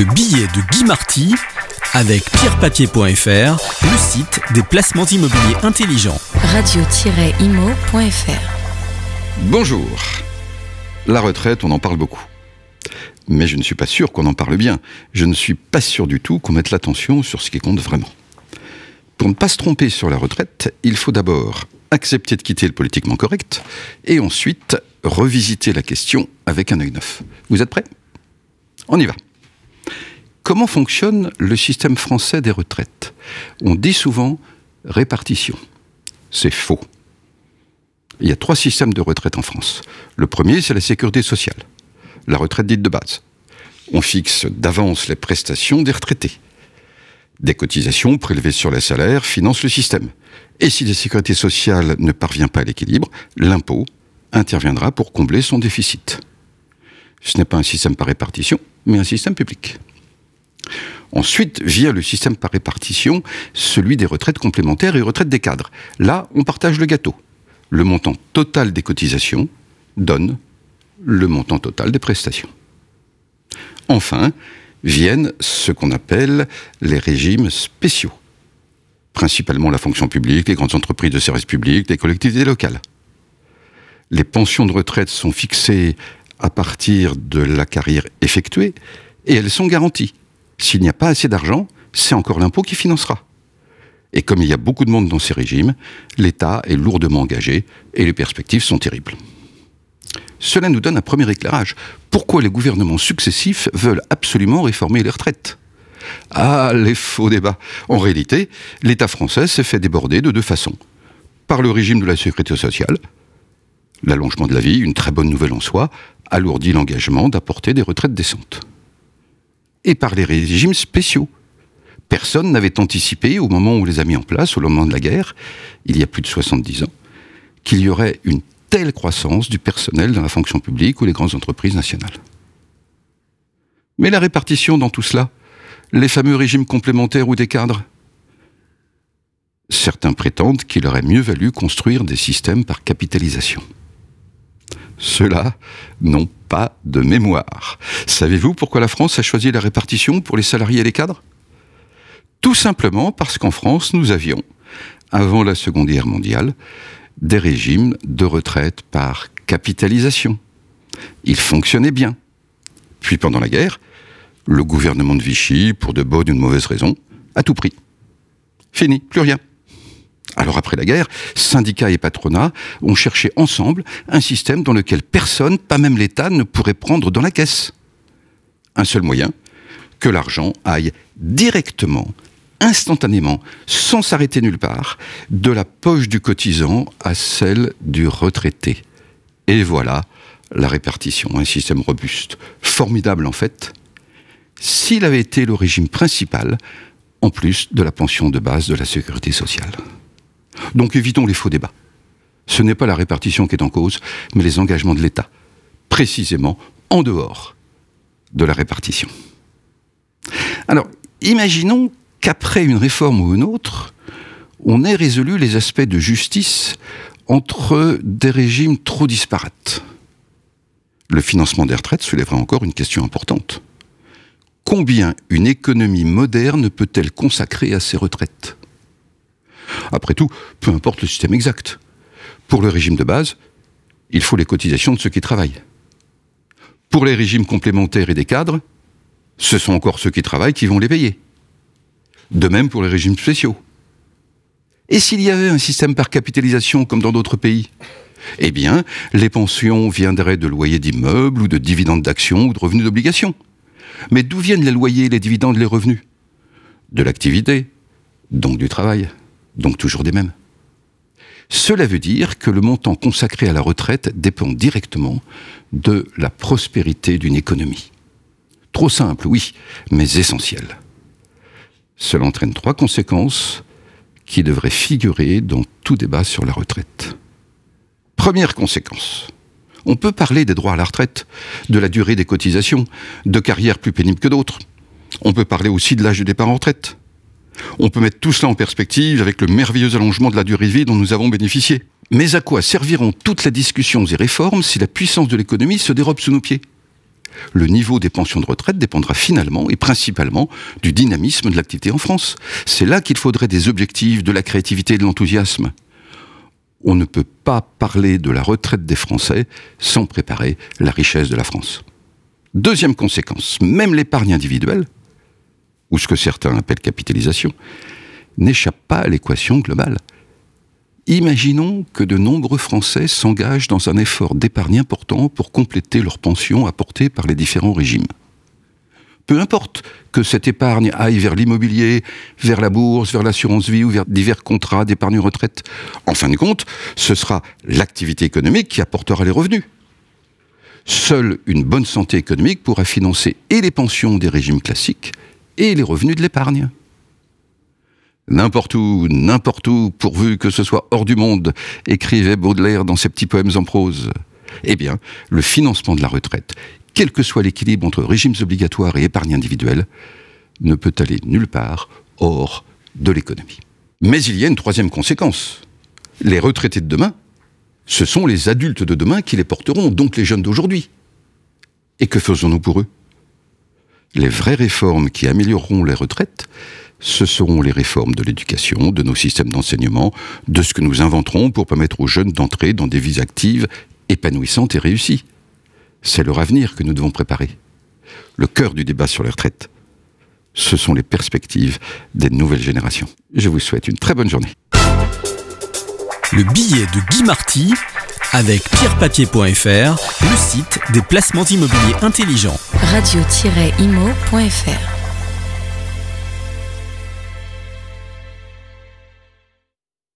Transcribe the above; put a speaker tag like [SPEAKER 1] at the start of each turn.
[SPEAKER 1] Le billet de Guy Marty avec pierrepapier.fr, le site des placements immobiliers intelligents.
[SPEAKER 2] Radio-imo.fr
[SPEAKER 3] Bonjour. La retraite, on en parle beaucoup. Mais je ne suis pas sûr qu'on en parle bien. Je ne suis pas sûr du tout qu'on mette l'attention sur ce qui compte vraiment. Pour ne pas se tromper sur la retraite, il faut d'abord accepter de quitter le politiquement correct et ensuite revisiter la question avec un œil neuf. Vous êtes prêts? On y va. Comment fonctionne le système français des retraites? On dit souvent répartition. C'est faux. Il y a trois systèmes de retraite en France. Le premier, c'est la sécurité sociale, la retraite dite de base. On fixe d'avance les prestations des retraités. Des cotisations prélevées sur les salaires financent le système. Et si la sécurité sociale ne parvient pas à l'équilibre, l'impôt interviendra pour combler son déficit. Ce n'est pas un système par répartition, mais un système public. Ensuite vient le système par répartition, celui des retraites complémentaires et retraites des cadres. Là, on partage le gâteau. Le montant total des cotisations donne le montant total des prestations. Enfin, viennent ce qu'on appelle les régimes spéciaux. Principalement la fonction publique, les grandes entreprises de services publics, les collectivités locales. Les pensions de retraite sont fixées à partir de la carrière effectuée et elles sont garanties. S'il n'y a pas assez d'argent, c'est encore l'impôt qui financera. Et comme il y a beaucoup de monde dans ces régimes, l'État est lourdement engagé et les perspectives sont terribles. Cela nous donne un premier éclairage. Pourquoi les gouvernements successifs veulent absolument réformer les retraites? Ah, les faux débats. En réalité, l'État français s'est fait déborder de deux façons. Par le régime de la sécurité sociale, l'allongement de la vie, une très bonne nouvelle en soi, alourdit l'engagement d'apporter des retraites décentes et par les régimes spéciaux. Personne n'avait anticipé, au moment où on les a mis en place, au moment de la guerre, il y a plus de 70 ans, qu'il y aurait une telle croissance du personnel dans la fonction publique ou les grandes entreprises nationales. Mais la répartition dans tout cela, les fameux régimes complémentaires ou des cadres, certains prétendent qu'il aurait mieux valu construire des systèmes par capitalisation. Ceux-là n'ont pas de mémoire. Savez-vous pourquoi la France a choisi la répartition pour les salariés et les cadres? Tout simplement parce qu'en France, nous avions, avant la Seconde Guerre mondiale, des régimes de retraite par capitalisation. Ils fonctionnaient bien. Puis pendant la guerre, le gouvernement de Vichy, pour de bonnes ou de mauvaises raisons, a tout pris. Fini, plus rien. Alors après la guerre, syndicats et patronats ont cherché ensemble un système dans lequel personne, pas même l'État, ne pourrait prendre dans la caisse. Un seul moyen, que l'argent aille directement, instantanément, sans s'arrêter nulle part, de la poche du cotisant à celle du retraité. Et voilà la répartition, un système robuste, formidable en fait, s'il avait été le régime principal, en plus de la pension de base de la sécurité sociale. Donc évitons les faux débats. Ce n'est pas la répartition qui est en cause, mais les engagements de l'État, précisément en dehors de la répartition. Alors, imaginons qu'après une réforme ou une autre, on ait résolu les aspects de justice entre des régimes trop disparates. Le financement des retraites soulèvera encore une question importante. Combien une économie moderne peut-elle consacrer à ses retraites? Après tout, peu importe le système exact. Pour le régime de base, il faut les cotisations de ceux qui travaillent. Pour les régimes complémentaires et des cadres, ce sont encore ceux qui travaillent qui vont les payer. De même pour les régimes spéciaux. Et s'il y avait un système par capitalisation comme dans d'autres pays Eh bien, les pensions viendraient de loyers d'immeubles ou de dividendes d'actions ou de revenus d'obligations. Mais d'où viennent les loyers, les dividendes, les revenus? De l'activité, donc du travail donc toujours des mêmes. Cela veut dire que le montant consacré à la retraite dépend directement de la prospérité d'une économie. Trop simple, oui, mais essentiel. Cela entraîne trois conséquences qui devraient figurer dans tout débat sur la retraite. Première conséquence. On peut parler des droits à la retraite, de la durée des cotisations, de carrières plus pénibles que d'autres. On peut parler aussi de l'âge de départ en retraite, on peut mettre tout cela en perspective avec le merveilleux allongement de la durée de vie dont nous avons bénéficié. Mais à quoi serviront toutes les discussions et réformes si la puissance de l'économie se dérobe sous nos pieds? Le niveau des pensions de retraite dépendra finalement et principalement du dynamisme de l'activité en France. C'est là qu'il faudrait des objectifs, de la créativité et de l'enthousiasme. On ne peut pas parler de la retraite des Français sans préparer la richesse de la France. Deuxième conséquence, même l'épargne individuelle, ou ce que certains appellent capitalisation, n'échappe pas à l'équation globale. Imaginons que de nombreux Français s'engagent dans un effort d'épargne important pour compléter leurs pensions apportées par les différents régimes. Peu importe que cette épargne aille vers l'immobilier, vers la bourse, vers l'assurance vie ou vers divers contrats d'épargne retraite. En fin de compte, ce sera l'activité économique qui apportera les revenus. Seule une bonne santé économique pourra financer et les pensions des régimes classiques et les revenus de l'épargne n'importe où, n'importe où, pourvu que ce soit hors du monde, écrivait Baudelaire dans ses petits poèmes en prose. Eh bien, le financement de la retraite, quel que soit l'équilibre entre régimes obligatoires et épargne individuelle, ne peut aller nulle part hors de l'économie. Mais il y a une troisième conséquence. Les retraités de demain, ce sont les adultes de demain qui les porteront, donc les jeunes d'aujourd'hui. Et que faisons-nous pour eux? Les vraies réformes qui amélioreront les retraites, ce seront les réformes de l'éducation, de nos systèmes d'enseignement, de ce que nous inventerons pour permettre aux jeunes d'entrer dans des vies actives, épanouissantes et réussies. C'est leur avenir que nous devons préparer. Le cœur du débat sur les retraites, ce sont les perspectives des nouvelles générations. Je vous souhaite une très bonne journée.
[SPEAKER 1] Le billet de Guy Marty avec pierrepapier.fr, le site des placements immobiliers intelligents.
[SPEAKER 2] Radio-imo.fr